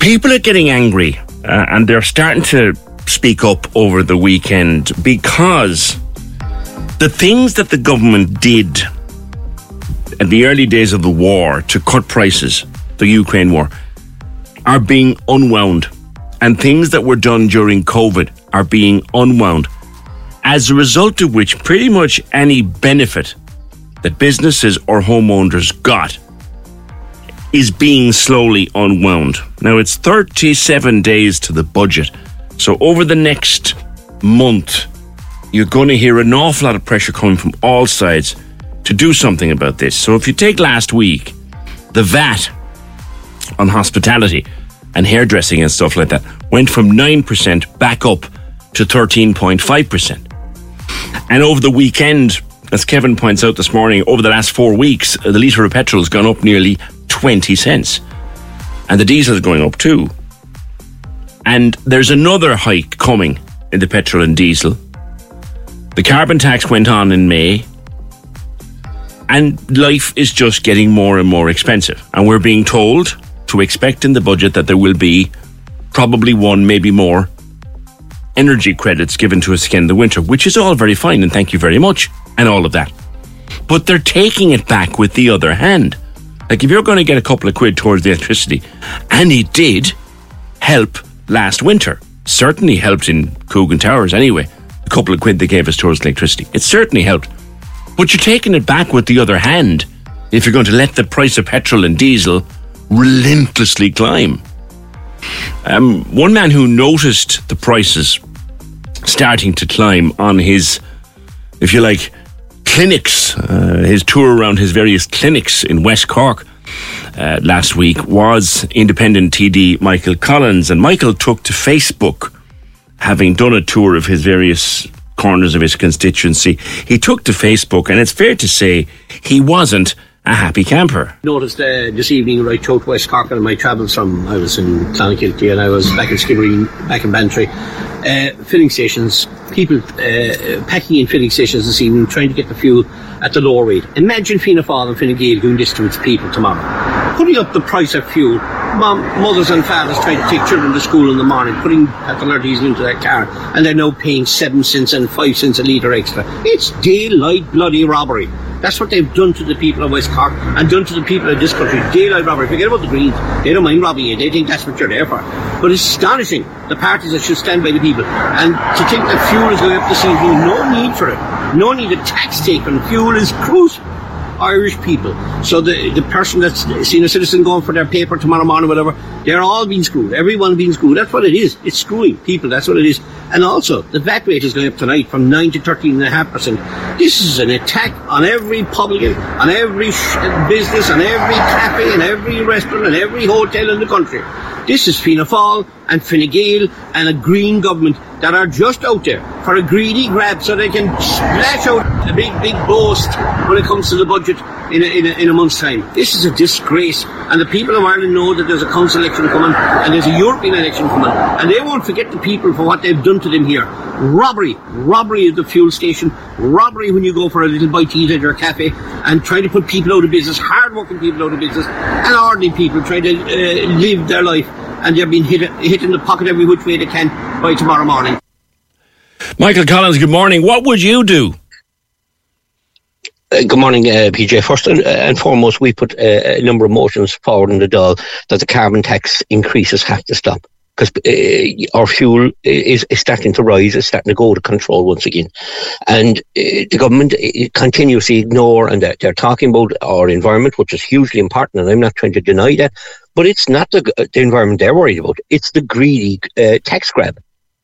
People are getting angry uh, and they're starting to speak up over the weekend because the things that the government did in the early days of the war to cut prices, the Ukraine war, are being unwound. And things that were done during COVID are being unwound. As a result of which, pretty much any benefit that businesses or homeowners got is being slowly unwound. Now it's 37 days to the budget. So over the next month, you're going to hear an awful lot of pressure coming from all sides to do something about this. So if you take last week, the VAT on hospitality and hairdressing and stuff like that went from 9% back up to 13.5%. And over the weekend, as Kevin points out this morning, over the last four weeks, the litre of petrol has gone up nearly 20 cents. And the diesel is going up too. And there's another hike coming in the petrol and diesel. The carbon tax went on in May. And life is just getting more and more expensive. And we're being told to expect in the budget that there will be probably one, maybe more, energy credits given to us again in the winter, which is all very fine and thank you very much, and all of that. But they're taking it back with the other hand. Like if you're going to get a couple of quid towards the electricity, and it did help last winter, certainly helped in Coogan Towers anyway, a couple of quid they gave us towards electricity. It certainly helped. But you're taking it back with the other hand if you're going to let the price of petrol and diesel relentlessly climb. Um, one man who noticed the prices starting to climb on his, if you like, clinics, uh, his tour around his various clinics in West Cork uh, last week was independent TD Michael Collins. And Michael took to Facebook, having done a tour of his various corners of his constituency. He took to Facebook, and it's fair to say he wasn't a happy camper. Noticed uh, this evening right out West Cork on my travels from I was in Clonakilty and I was back in Skibbereen, back in Bantry. Uh, filling stations, people uh, packing in filling stations this evening, trying to get the fuel at the lower rate. Imagine Fianna Fáil and Fine Gael doing this to its people tomorrow. Putting up the price of fuel, mom, mothers and fathers trying to take children to school in the morning, putting petrol diesel into their car, and they're now paying seven cents and five cents a litre extra. It's daylight bloody robbery. That's what they've done to the people of West Cork and done to the people of this country. Daylight robbery. Forget about the Greens. They don't mind robbing you. They think that's what you're there for. But it's astonishing. The parties that should stand by the people. And to think that fuel is going up this evening, no need for it. No need of tax taken. Fuel is crucial. Irish people. So the the person that's seen a citizen going for their paper tomorrow morning, whatever, they're all being screwed. Everyone being screwed. That's what it is. It's screwing people. That's what it is. And also, the VAT rate is going up tonight from 9 to 13.5%. This is an attack on every publican, on every business, on every cafe, and every restaurant, and every hotel in the country. This is Fianna Fáil and Fine Gael and a Green government that are just out there for a greedy grab so they can splash out a big, big boast when it comes to the budget in a, in a, in a month's time. This is a disgrace. And the people of Ireland know that there's a council election coming and there's a European election coming. And they won't forget the people for what they've done to them here. Robbery, robbery at the fuel station, robbery when you go for a little bite to eat at your cafe, and trying to put people out of business, hard-working people out of business, and ordinary people trying to uh, live their life. And they're being hit, hit in the pocket every which way they can by tomorrow morning. Michael Collins, good morning. What would you do good morning, uh, PJ. First and, and, foremost, we put uh, a number of motions forward in the Dáil that the carbon tax increases have to stop because uh, our fuel is, is, starting to rise, it's starting to go to control once again. And uh, the government uh, continuously ignore, and they're, they're, talking about our environment, which is hugely important, and I'm not trying to deny that, but it's not the, the environment they're worried about. It's the greedy uh, tax grab.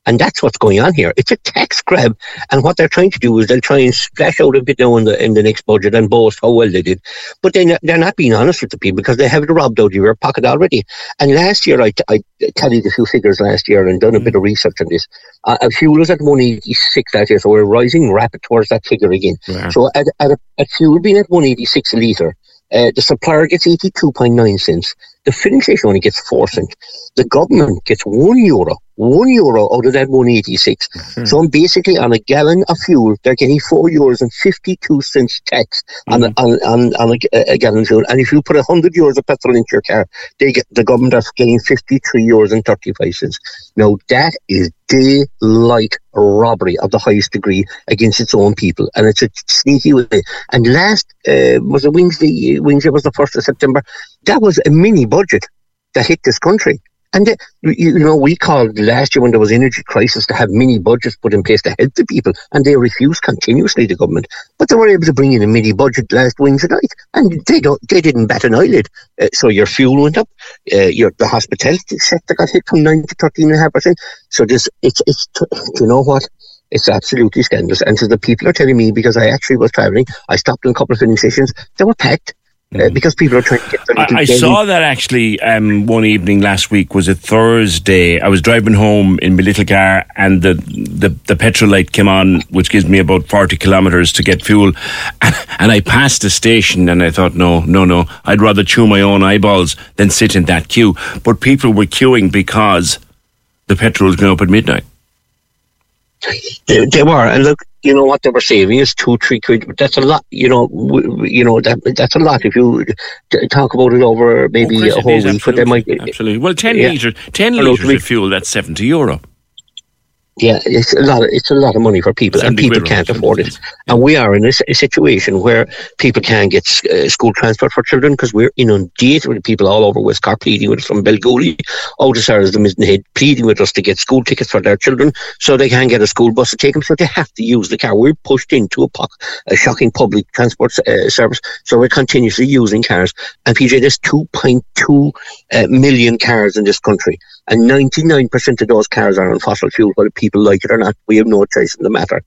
And that's what's going on here. It's a tax grab. And what they're trying to do is they'll try and splash out a bit now in the, in the next budget and boast how well they did. But they, they're not being honest with the people because they have it robbed out of your pocket already. And last year, I, I tallied a few figures last year and done a bit of research on this. Uh, fuel was at 186 last year, so we're rising rapid towards that figure again. Yeah. So at, at, a, at fuel being at 186 a litre, uh, the supplier gets 82.9 cents. The filling station only gets 4 cents. The government gets 1 euro one euro out of that 186. Mm-hmm. So I'm basically on a gallon of fuel, they're getting four euros and 52 cents tax mm-hmm. on, on, on, on a, a, gallon of fuel. And if you put 100 euros of petrol into your car, they get, the government are getting 53 euros and 35 cents. Now that is daylight robbery of the highest degree against its own people. And it's a sneaky way. And last, uh, was it Wednesday, Wednesday was the 1st of September, that was a mini budget that hit this country. And, uh, you know, we called last year when there was energy crisis to have mini budgets put in place to help the people, and they refused continuously, the government. But they were able to bring in a mini budget last Wednesday night, and they don't, they didn't bat an eyelid. Uh, so your fuel went up, uh, your the hospitality sector got hit from nine to thirteen and a half percent. So this, it's, it's, you know what? It's absolutely scandalous. And so the people are telling me because I actually was traveling, I stopped in a couple of filling stations, they were packed. Uh, mm. because people are trying to get their I, I saw that actually um, one evening last week was a Thursday. I was driving home in my little car and the, the, the petrol light came on, which gives me about 40 kilometres to get fuel. And I passed the station and I thought, no, no, no, I'd rather chew my own eyeballs than sit in that queue. But people were queuing because the petrol was going up at midnight. They, they were. And look, you know what they were saving is two, three quid. But that's a lot. You know, w- you know that that's a lot. If you t- talk about it over maybe oh, a whole week, but they might absolutely. Well, ten yeah. liters, ten liters of fuel. That's seventy euro. Yeah, it's a lot. Of, it's a lot of money for people, and people can't afford it. And we are in a, a situation where people can't get uh, school transport for children because we're inundated with people all over West Cork pleading with us from Belgooly out as far as the Mizenhead, pleading with us to get school tickets for their children so they can't get a school bus to take them. So they have to use the car. We're pushed into a, po- a shocking public transport uh, service. So we're continuously using cars. And PJ, there's 2.2 uh, million cars in this country, and 99% of those cars are on fossil fuel. Whether people like it or not, we have no choice in the matter.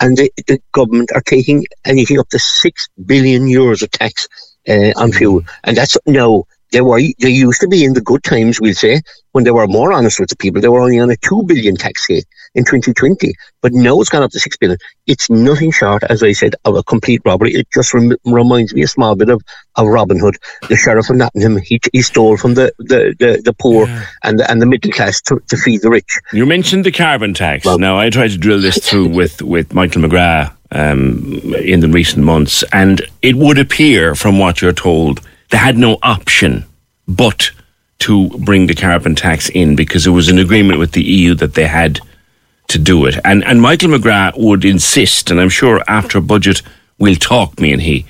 And the, the government are taking anything up to six billion euros of tax uh, on fuel, and that's no. They were they used to be in the good times, we'll say, when they were more honest with the people. They were only on a two billion tax rate in 2020, but now it's gone up to six billion. It's nothing short, as I said, of a complete robbery. It just rem- reminds me a small bit of, of Robin Hood, the sheriff of Nottingham. He, he stole from the, the, the, the poor yeah. and the, and the middle class to, to feed the rich. You mentioned the carbon tax. Well, now I tried to drill this through with with Michael McGrath um, in the recent months, and it would appear from what you're told they had no option but to bring the carbon tax in because it was an agreement with the EU that they had to do it. And and Michael McGrath would insist, and I'm sure after budget we'll talk, me and he.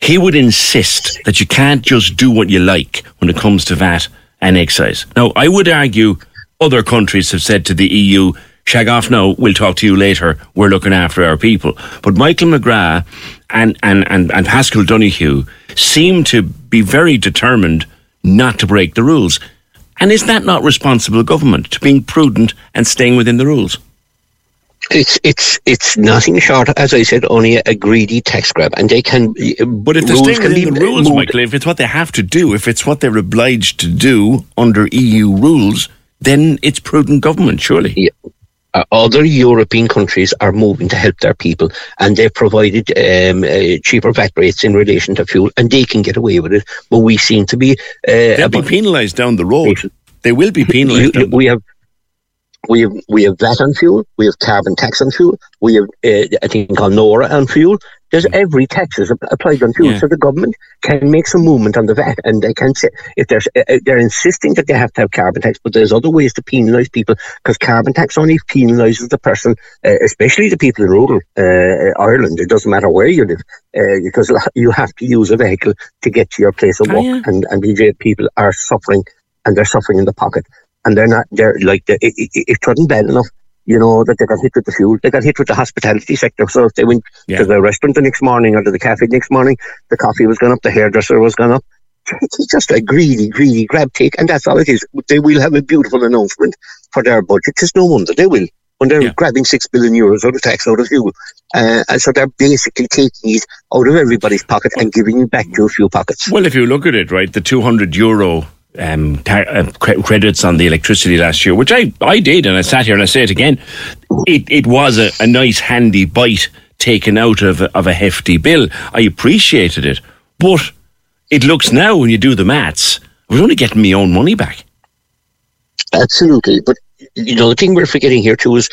He would insist that you can't just do what you like when it comes to VAT and excise. Now, I would argue other countries have said to the EU, shag off now, we'll talk to you later, we're looking after our people. But Michael McGrath and, and, and, and Paschal Donohoe seem to be very determined not to break the rules. And is that not responsible government to being prudent and staying within the rules? It's it's it's nothing short, as I said, only a, greedy tax grab, and they can. But if they're staying within the rules, moved. Michael, if it's what they have to do, if it's what they're obliged to do under EU rules, then it's prudent government, surely. Yeah uh, other European countries are moving to help their people, and they've provided um, uh, cheaper VAT rates in relation to fuel, and they can get away with it. But we seem to be uh, they'll be penalised down the road. They will be penalised. we have we have we have VAT on fuel, we have carbon tax on fuel, we have uh, I think called NORA on fuel. There's every tax is applied on fuel, Yeah. so the government can make some movement on the VAT, and they can say if they're uh, they're insisting that they have to have carbon tax, but there's other ways to penalise people because carbon tax only penalises the person, uh, especially the people in rural uh, Ireland. It doesn't matter where you live, uh, because you have to use a vehicle to get to your place of Oh, work, yeah. and and PJ people are suffering, and they're suffering in the pocket, and they're not they're like the, it, it, it wasn't bad enough. You know that they got hit with the fuel. They got hit with the hospitality sector. So if they went Yeah. to the restaurant the next morning or to the cafe the next morning, the coffee was gone up, the hairdresser was gone up. It's just a greedy, greedy grab take, and that's all it is. They will have a beautiful announcement for their budget. It's no wonder they will when they're Yeah. grabbing six billion euros out of tax out of fuel, uh, and so they're basically taking it out of everybody's pocket and giving it back to a few pockets. Well, if you look at it, right, the 200 euro um, ta- uh, cre- credits on the electricity last year, which I, I did, and I sat here and I say it again, it, it was a, a nice, handy bite taken out of of a hefty bill. I appreciated it, but it looks now when you do the maths, I was only getting my own money back. Absolutely, but you know the thing we're forgetting here too is,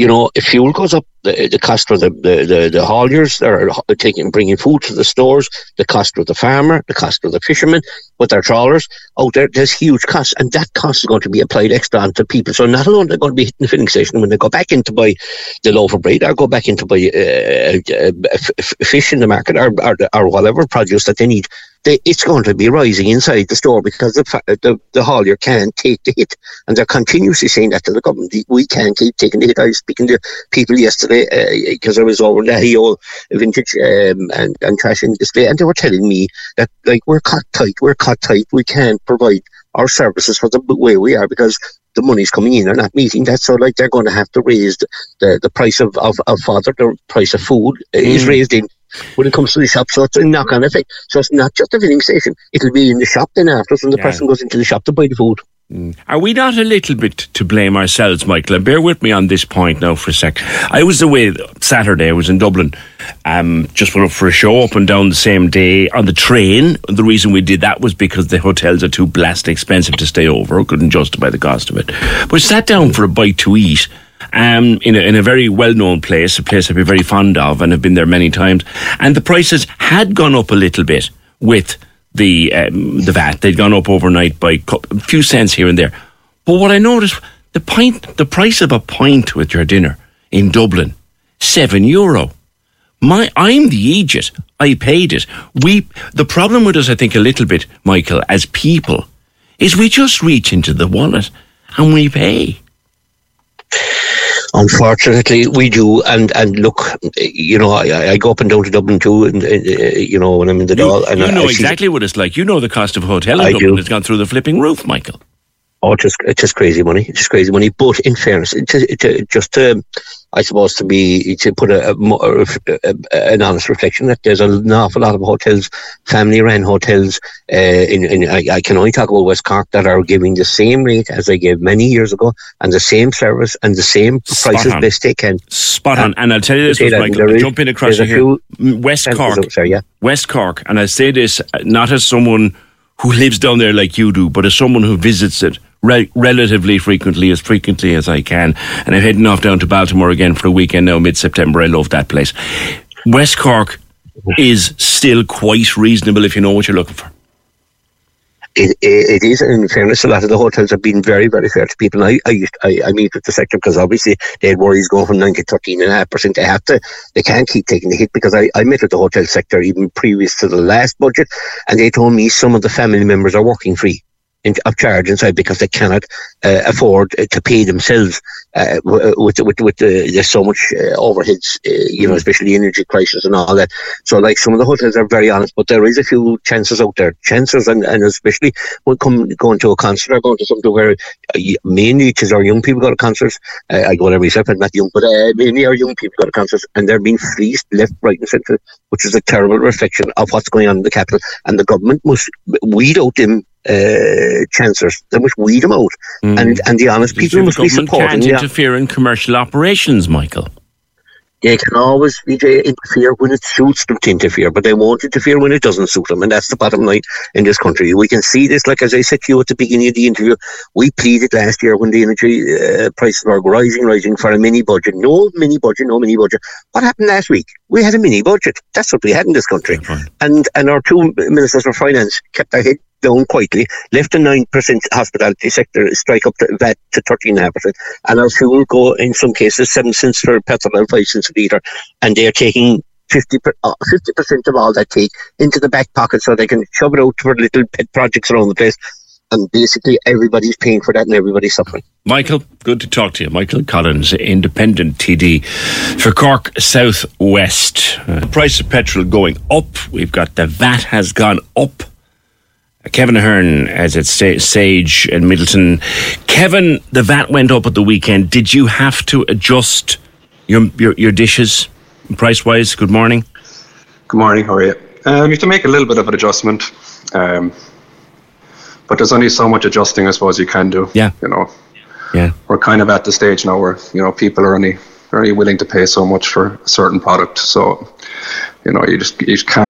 you know, if fuel goes up, the, the cost for the the the, the hauliers are taking bringing food to the stores, the cost of the farmer, the cost of the fishermen with their trawlers. Oh, there, there's huge costs, and that cost is going to be applied extra onto people. So not only are they going to be hitting the filling station when they go back in to buy the loaf of bread, or go back in to buy uh, uh, f- fish in the market, or, or or whatever produce that they need. They, it's going to be rising inside the store because the, the the haulier can't take the hit, and they're continuously saying that to the government. We can't keep taking the hit. I was speaking to people yesterday because I was over the old vintage um, and and threshing display, and they were telling me that like we're cut tight, we're cut tight. We can't provide our services for the way we are because the money's coming in. They're not meeting that, so like they're going to have to raise the, the, the price of, of, of fodder, the price of food uh, is raised in when it comes to the shop. So it's a knock on effect. So it's not just a filling station; it'll be in the shop then after when the Yeah. person goes into the shop to buy the food. Are we not a little bit to blame ourselves, Michael? And bear with me on this point now for a sec. I was away Saturday. I was in Dublin. Um, just went up for a show up and down the same day on the train. The reason we did that was because the hotels are too blast expensive to stay over. Couldn't justify the cost of it. But sat down for a bite to eat. Um, in a, in a very well known place, a place I'd be very fond of and have been there many times. And the prices had gone up a little bit with the um, the VAT. They'd gone up overnight by a few cents here and there. But what I noticed, the pint, the price of a pint with your dinner in Dublin, seven euro. My, I'm the idiot. I paid it. We, the problem with us, I think, a little bit, Michael, as people, is we just reach into the wallet and we pay. Unfortunately, we do. And and look, you know, I, I go up and down to Dublin too, and uh, you know when I'm in the You, Dáil, and you I- know I exactly what it's like. You know the cost of a hotel in I Dublin do. has gone through the flipping roof, Michael. Oh, just it's just crazy money. It's just crazy money. But in fairness, to, to, just to, I suppose to be to put a, a, a, an honest reflection that there's an awful lot of hotels, family-run hotels. Uh, in, in I, I can only talk about West Cork that are giving the same rate as they gave many years ago, and the same service and the same Spot prices on. best they can. Spot on. And I'll tell you this, was, Michael. there is- jump in across here. few West Cork. Sorry, yeah. West Cork, and I say this not as someone who lives down there like you do, but as someone who visits it re- relatively frequently, as frequently as I can. And I'm heading off down to Baltimore again for a weekend now, mid September. I love that place. West Cork is still quite reasonable if you know what you're looking for. It, it, it is, in fairness, a lot of the hotels have been very, very fair to people. And I, I, used, I, I meet with the sector because obviously they had worries going from 9 to 13.5%. They have to, they can't keep taking the hit because I, I met with the hotel sector even previous to the last budget and they told me some of the family members are working free. In, of charge inside because they cannot uh, afford uh, to pay themselves uh, with with with uh, there's so much uh, overheads, uh, you know, especially the energy crisis and all that. So like some of the hotels are very honest, but there is a few chances out there, chances, and, and especially when come going to a concert or going to something where uh, mainly because our young people go to concerts. Uh, I go there myself, I'm not young, but uh, mainly our young people go to concerts, and they're being fleeced left, right, and centre, which is a terrible reflection of what's going on in the capital. And the government must weed out them uh, chancers. They must weed them out, and and the honest people the must be supporting. can't interfere in commercial operations, Michael. they can always interfere when it suits them to interfere, but they won't interfere when it doesn't suit them. And that's the bottom line in this country. We can see this, like as I said to you at the beginning of the interview, we pleaded last year when the energy uh, prices were rising, rising for a mini budget. No mini budget, no mini budget. What happened last week? We had a mini budget. That's what we had in this country. And, and our two ministers for finance kept their head down quietly, left the 9% hospitality sector strike up the VAT to 13.5%, and our fuel go in some cases 7 cents for petrol and 5 cents a litre, and they're taking 50 uh, percent of all that take into the back pocket so they can shove it out for little pet projects around the place. And basically, everybody's paying for that and everybody's suffering. Michael, good to talk to you. Michael Collins, independent TD for Cork South West. Uh, price of petrol going up. We've got the VAT has gone up Kevin Aherne, as at Sage and Midleton. Kevin, the VAT went up at the weekend. Did you have to adjust your your, your dishes price wise? Good morning. Good morning. How are you? Um, you have to make a little bit of an adjustment, um, but there's only so much adjusting, I suppose, you can do. Yeah. You know. Yeah. We're kind of at the stage now where you know people are only very willing to pay so much for a certain product. So, you know, you just you just can't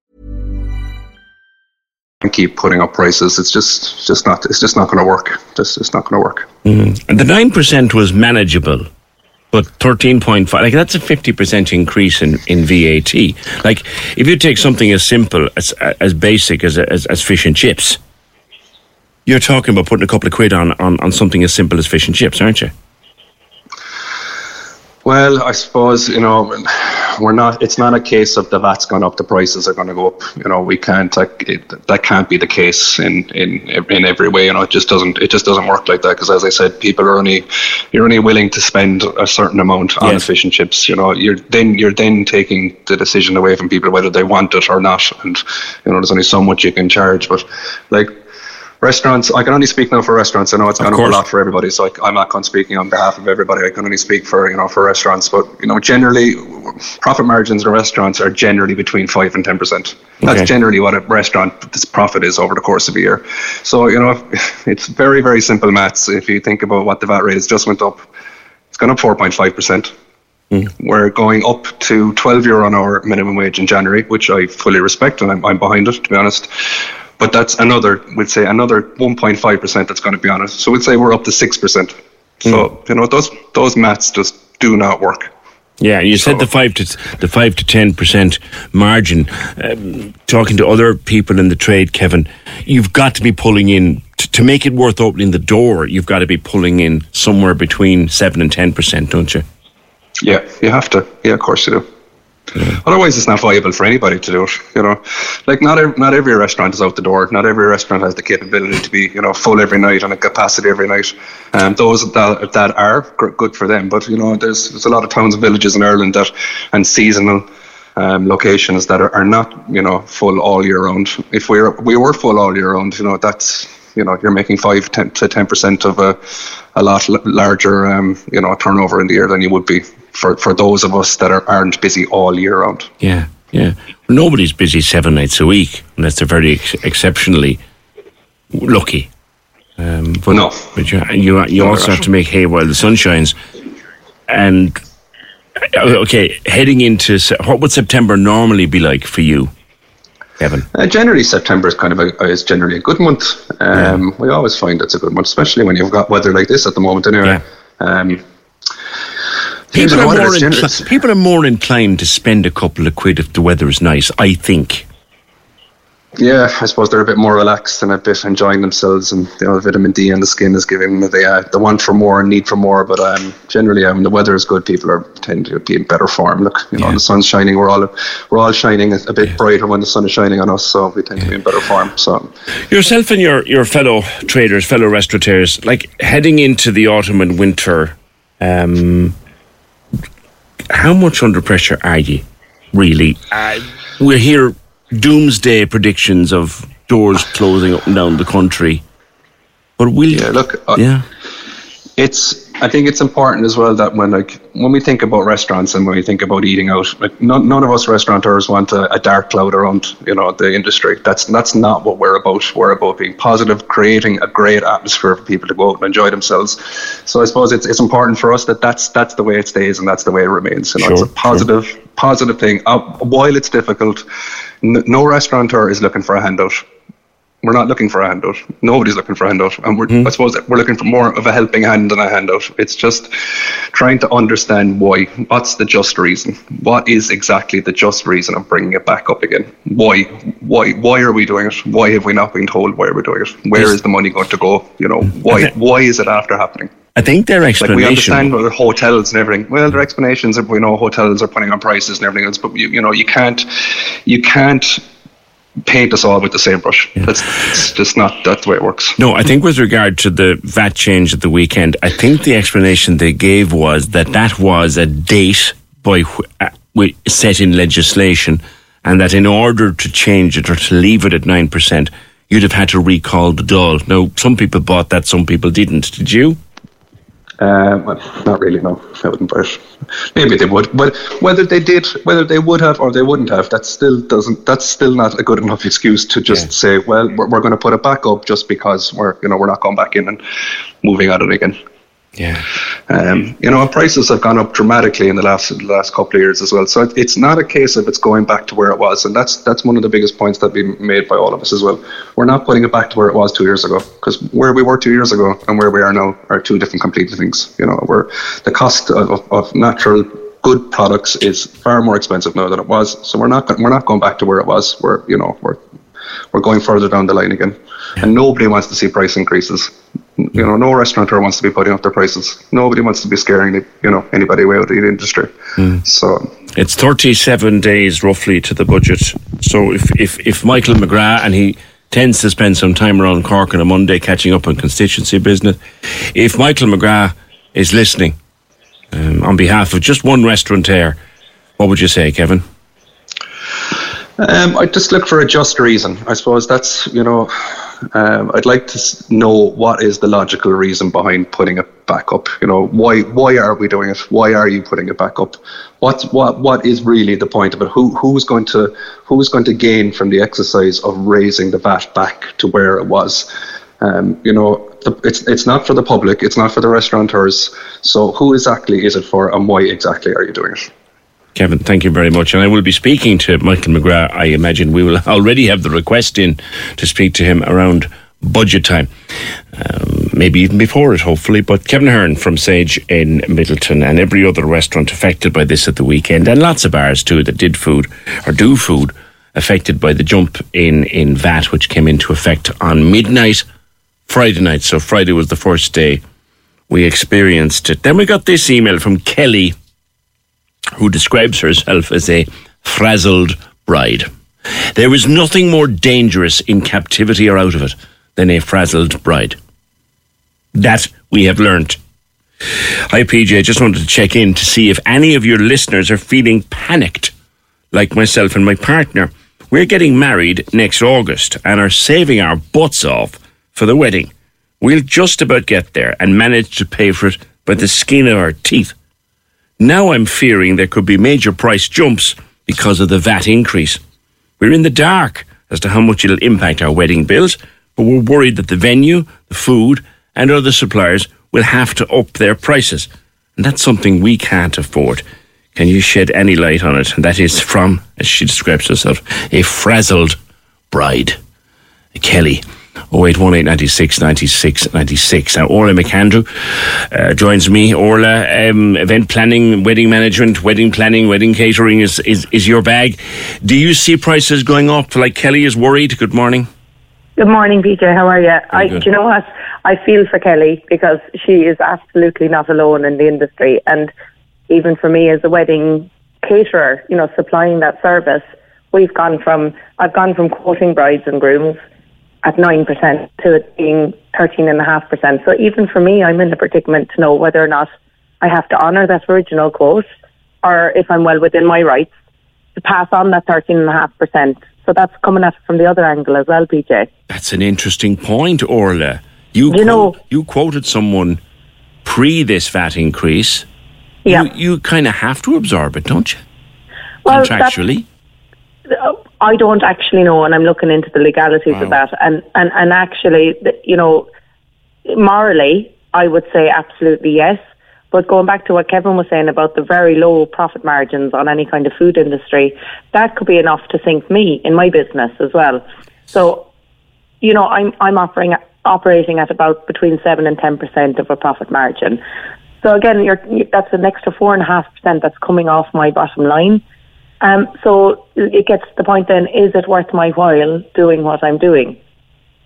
And keep putting up prices. It's just, just not. It's just not going to work. Just, it's not going to work. Mm. The nine percent was manageable, but thirteen point five. Like that's a fifty percent increase in, in VAT. Like if you take something as simple as as basic as as, as fish and chips, you're talking about putting a couple of quid on, on on something as simple as fish and chips, aren't you? Well, I suppose you know we're not. It's not a case of the VAT's gone up, the prices are going to go up. You know, we can't. Like, it, that can't be the case in in in every way. You know, it just doesn't. It just doesn't work like that. Because as I said, people are only you're only willing to spend a certain amount on yes. fish and chips. You know, you're then you're then taking the decision away from people whether they want it or not. And you know, there's only so much you can charge. But like restaurants, I can only speak now for restaurants. I know it's of, of a lot for everybody, so I, am not going speaking on behalf of everybody. I can only speak for you know for restaurants. But you know, generally, profit margins in restaurants are generally between five and ten percent. That's okay. generally what a restaurant's profit is over the course of a year. So you know, it's very very simple maths. If you think about what the VAT rate has just went up, it's gone up four point five percent. Mm. We're going up to 12 euro an hour minimum wage in January, which I fully respect and I'm, I'm behind it, to be honest. But that's another, we'd say another 1.5% that's going to be on it. So we'd say we're up to 6%. So, mm. you know, those, those maths just do not work. Yeah, you said the five to the five to ten percent margin. Um, talking to other people in the trade, Kevin, you've got to be pulling in to, to make it worth opening the door. You've got to be pulling in somewhere between seven and ten percent, don't you? Yeah, you have to. Yeah, of course you do. Otherwise, it's not viable for anybody to do it. You know, like not every, not every restaurant is out the door. Not every restaurant has the capability to be you know full every night and a capacity every night. Um, those that that are good for them, but you know, there's there's a lot of towns and villages in Ireland that and seasonal. Um, locations that are, are not, you know, full all year round. If we were we were full all year round, you know, that's you know you're making five 10 to ten percent of a a lot larger um, you know turnover in the year than you would be for for those of us that are, aren't busy all year round. Yeah, yeah. Nobody's busy seven nights a week unless they're very ex- exceptionally lucky. Um, but, no, but you you, you also have to make hay while the sun shines. And uh, okay, heading into what would September normally be like for you, Kevin? Uh, generally, September is kind of a, is generally a good month. Um, We always find it's a good month, especially when you've got weather like this at the moment. Anyway, um, People are, more incli- people are more inclined to spend a couple of quid if the weather is nice. I think. Yeah, I suppose they're a bit more relaxed and a bit enjoying themselves, and you know, the vitamin D in the skin is giving them the uh, the want for more and need for more. But um, generally, um, the weather is good. People are tend to be in better form. Look, you know, the sun's shining. We're all we're all shining a, a bit brighter when the sun is shining on us, so we tend to be in better form. So Yourself and your, your fellow traders, fellow restaurateurs, like heading into the autumn and winter, um, how much under pressure are you, really? Uh, we're here doomsday predictions of doors closing up and down the country. But will yeah, look, uh, yeah, it's I think it's important as well that when like when we think about restaurants and when we think about eating out, like none, none of us restaurateurs want a, a dark cloud around you know the industry. That's that's not what we're about. We're about being positive, creating a great atmosphere for people to go out and enjoy themselves. So I suppose it's it's important for us that that's that's the way it stays and that's the way it remains. You know, it's Sure, a positive positive thing. Uh, while it's difficult, n- no restaurateur is looking for a handout. We're not looking for a handout. Nobody's looking for a handout, and we're, hmm. I suppose we're looking for more of a helping hand than a handout. It's just trying to understand why. What's the just reason? What is exactly the just reason of bringing it back up again? Why? Why? Why are we doing it? Why have we not been told why we're we doing it? Where is the money going to go? You know, hmm. why? Why is it after happening? I think their Like we understand with hotels and everything. Well, their explanations are we know hotels are putting on prices and everything else, but you, you know you can't you can't paint us all with the same brush. That's it's just not that's the way it works. No, I think with regard to the VAT change at the weekend, I think the explanation they gave was that that was a date by uh, set in legislation, and that in order to change it or to leave it at nine percent, you'd have had to recall the Dáil. Now, some people bought that, some people didn't. Did you? Um, well, not really. No, I wouldn't buy it. Maybe they would, but whether they did, whether they would have or they wouldn't have, that still doesn't. That's still not a good enough excuse to just say, well, we're, we're going to put it back up just because we're you know we're not going back in and moving at it again. Yeah. Um, you know, prices have gone up dramatically in the last the last couple of years as well. So it, it's not a case of it's going back to where it was, and that's that's one of the biggest points that be made by all of us as well. We're not putting it back to where it was two years ago, because where we were two years ago and where we are now are two different completely things. You know, where the cost of, of natural good products is far more expensive now than it was. So we're not we're not going back to where it was. We're you know we're we're going further down the line again, and nobody wants to see price increases. You know, no restaurateur wants to be putting up their prices. Nobody wants to be scaring the, you know anybody away with the industry. So It's 37 days roughly to the budget. So if, if, if Michael McGrath, and he tends to spend some time around Cork on a Monday catching up on constituency business, if Michael McGrath is listening um, on behalf of just one restaurateur, what would you say, Kevin? Um, I just look for a just reason. I suppose that's you know, um, I'd like to know what is the logical reason behind putting it back up. You know, why why are we doing it? Why are you putting it back up? What's what what is really the point of it? Who who's going to who's going to gain from the exercise of raising the VAT back to where it was? Um, you know, the, it's it's not for the public. It's not for the restaurateurs. So who exactly is it for, and why exactly are you doing it? Kevin, thank you very much. And I will be speaking to Michael McGrath. I imagine we will already have the request in to speak to him around budget time. Um, maybe even before it, hopefully. But Kevin Aherne from Sage in Midleton and every other restaurant affected by this at the weekend, and lots of bars too that did food or do food affected by the jump in, in VAT, which came into effect on midnight Friday night. So Friday was the first day we experienced it. Then we got this email from Kelly who describes herself as a frazzled bride. There is nothing more dangerous in captivity or out of it than a frazzled bride. That we have learnt. Hi, PJ. Just wanted to check in to see if any of your listeners are feeling panicked, like myself and my partner. We're getting married next August and are saving our butts off for the wedding. We'll just about get there and manage to pay for it by the skin of our teeth. Now I'm fearing there could be major price jumps because of the VAT increase. We're in the dark as to how much it'll impact our wedding bills, but we're worried that the venue, the food, and other suppliers will have to up their prices. And that's something we can't afford. Can you shed any light on it? And that is from, as she describes herself, a frazzled bride. Kelly. 0818 96 96 96. Now, Orla McAndrew uh, joins me. Orla, um, event planning, wedding management, wedding planning, wedding catering is, is, is your bag. Do you see prices going up like Kelly is worried? Good morning. Good morning, PJ. How are you? I, do you know what? I feel for Kelly because she is absolutely not alone in the industry. And even for me as a wedding caterer, you know, supplying that service, we've gone from, I've gone from quoting brides and grooms at 9% to it being 13.5%. So even for me, I'm in the predicament to know whether or not I have to honour that original quote or if I'm well within my rights to pass on that 13.5%. So that's coming at it from the other angle as well, PJ. That's an interesting point, Orla. You, you know, you quoted someone pre this VAT increase. Yeah. You, you kind of have to absorb it, don't you? Well, Contractually. I don't actually know, and I'm looking into the legalities Wow. of that. And, and, and actually, you know, morally, I would say absolutely yes. But going back to what Kevin was saying about the very low profit margins on any kind of food industry, that could be enough to sink me in my business as well. So, you know, I'm I'm offering operating at about between seven and ten percent of a profit margin. So again, that's an extra four and a half percent that's coming off my bottom line. Um, so it gets to the point then, is it worth my while doing what I'm doing?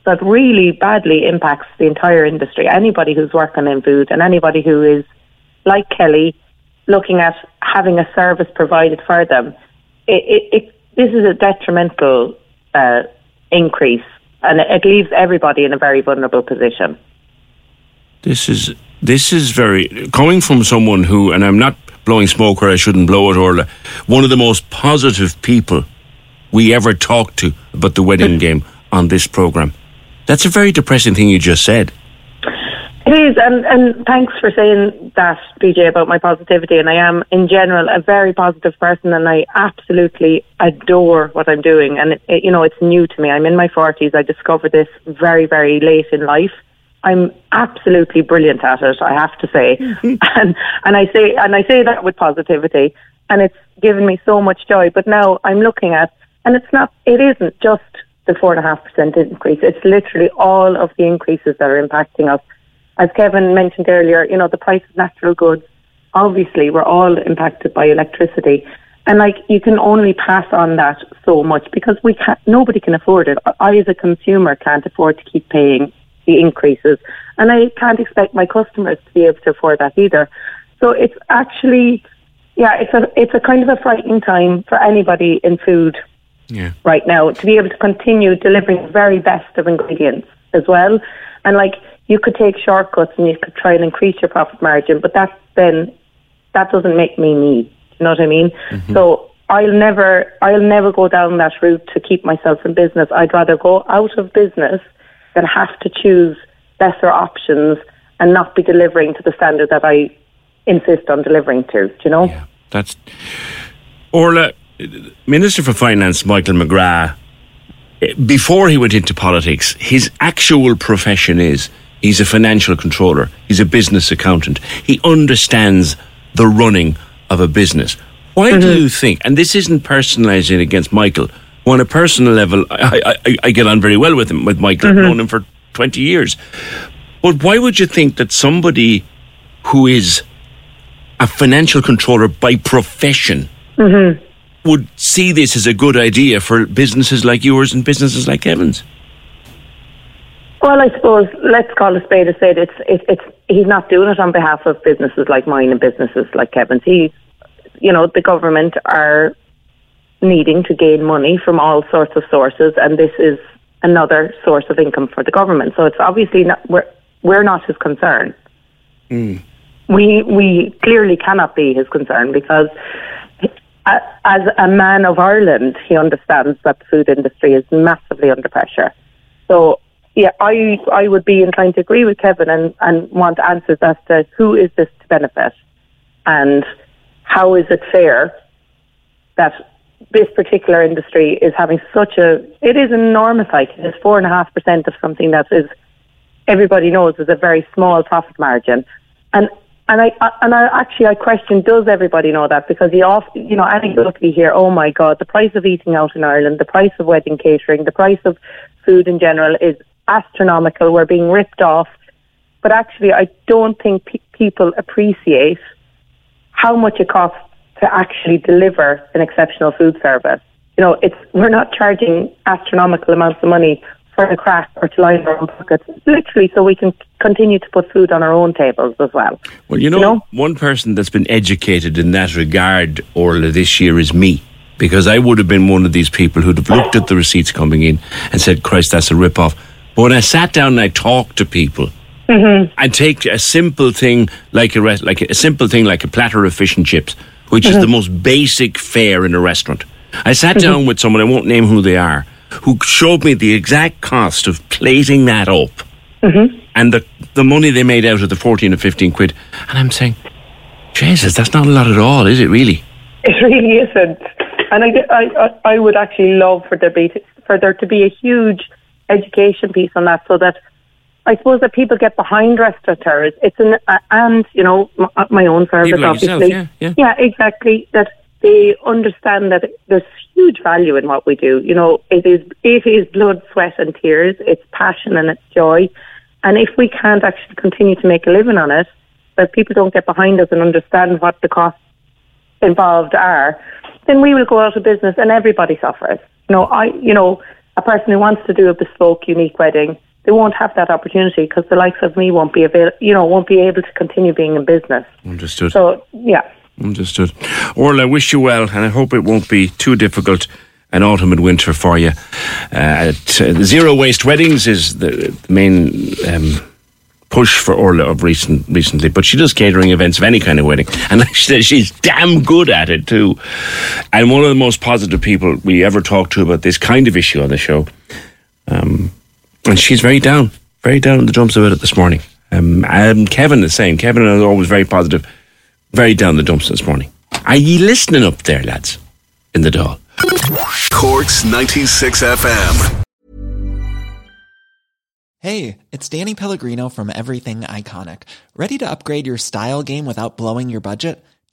That really badly impacts the entire industry. Anybody who's working in food and anybody who is, like Kelly, looking at having a service provided for them, it, it, it, this is a detrimental uh, increase and it, it leaves everybody in a very vulnerable position. This is this is very coming from someone who, and I'm not blowing smoke where I shouldn't blow it, or One of the most positive people we ever talked to about the wedding hmm. game on this program. That's a very depressing thing you just said. It is, and, and thanks for saying that, PJ, about my positivity. And I am, in general, a very positive person, and I absolutely adore what I'm doing. And it, it, you know, it's new to me. I'm in my forties. I discovered this very, very late in life. I'm absolutely brilliant at it. I have to say, and and I say and I say that with positivity, and it's given me so much joy. But now I'm looking at, and it's not, it isn't just the four and a half percent increase. It's literally all of the increases that are impacting us as Kevin mentioned earlier, you know, the price of natural goods, obviously we're all impacted by electricity. And like you can only pass on that so much because we can't, nobody can afford it. I as a consumer can't afford to keep paying the increases. And I can't expect my customers to be able to afford that either. So it's actually, yeah, it's a, it's a kind of a frightening time for anybody in food Yeah. right now to be able to continue delivering the very best of ingredients as well. And like you could take shortcuts and you could try and increase your profit margin, but that then that doesn't make me me. You know what I mean? Mm-hmm. So I'll never I'll never go down that route to keep myself in business. I'd rather go out of business than have to choose lesser options and not be delivering to the standard that I insist on delivering to. Do you know? Yeah, That's Orla, Minister for Finance Michael McGrath. eh, Before he went into politics, his actual profession is he's a financial controller. He's a business accountant. He understands the running of a business. Why do you think? And this isn't personalising against Michael. On a personal level, I, I, I- get on very well with him, with Michael. I've mm-hmm. known him for twenty years. But why would you think that somebody who is a financial controller by profession mm-hmm. would see this as a good idea for businesses like yours and businesses like Kevin's. Well, I suppose let's call a spade a spade. It's it, it's he's not doing it on behalf of businesses like mine and businesses like Kevin's. He, you know, the government are needing to gain money from all sorts of sources, and this is another source of income for the government. So it's obviously not we're we're not his concern. Hmm. We we clearly cannot be his concern because. Uh, as a man of Ireland, he understands that the food industry is massively under pressure. So yeah, I I would be inclined to agree with Kevin and, and want answers as to who is this to benefit and how is it fair that this particular industry is having such a it is enormous hike. It's four and a half percent of something that is everybody knows is a very small profit margin. And and I, and I actually I question does everybody know that because you often you know anecdotally hear oh my god the price of eating out in Ireland the price of wedding catering the price of food in general is astronomical we're being ripped off but actually I don't think pe- people appreciate how much it costs to actually deliver an exceptional food service you know it's we're not charging astronomical amounts of money for the crack or to line our own pockets, literally so we can continue to put food on our own tables as well. Well, you know, you know? one person that's been educated in that regard, Orla, this year is me. Because I would have been one of these people who'd have looked at the receipts coming in and said, Christ, that's a rip off. But when I sat down and I talked to people, mm-hmm. and take a simple thing like a like a simple thing like a platter of fish and chips, which mm-hmm. is the most basic fare in a restaurant. I sat mm-hmm. down with someone, I won't name who they are, who showed me the exact cost of plating that up mm-hmm. and the, the money they made out of the 14 or 15 quid. And I'm saying, Jesus, that's not a lot at all, is it really? It really isn't. And I, I, I would actually love for there, be, for there to be a huge education piece on that so that I suppose that people get behind restaurateurs. It's an, uh, and, you know, my, my own service, like obviously. Yourself, yeah, yeah. yeah, exactly. That they understand that there's huge value in what we do. You know, it is it is blood, sweat, and tears. It's passion and it's joy. And if we can't actually continue to make a living on it, that people don't get behind us and understand what the costs involved are, then we will go out of business and everybody suffers. You know, I you know, a person who wants to do a bespoke, unique wedding, they won't have that opportunity because the likes of me won't be able, you know, won't be able to continue being in business. Understood. So yeah. Understood. Orla, I wish you well, and I hope it won't be too difficult an autumn and winter for you. Uh, at, uh, zero waste weddings is the, the main um, push for Orla of recent recently, but she does catering events of any kind of wedding, and she, she's damn good at it too. And one of the most positive people we ever talked to about this kind of issue on the show. Um, and she's very down, very down in the dumps about it this morning. Um, and Kevin the same. Kevin is always very positive very down the dumps this morning. Are ye listening up there, lads, in the Dáil? Corks 96 FM. Hey, it's Danny Pellegrino from Everything Iconic. Ready to upgrade your style game without blowing your budget?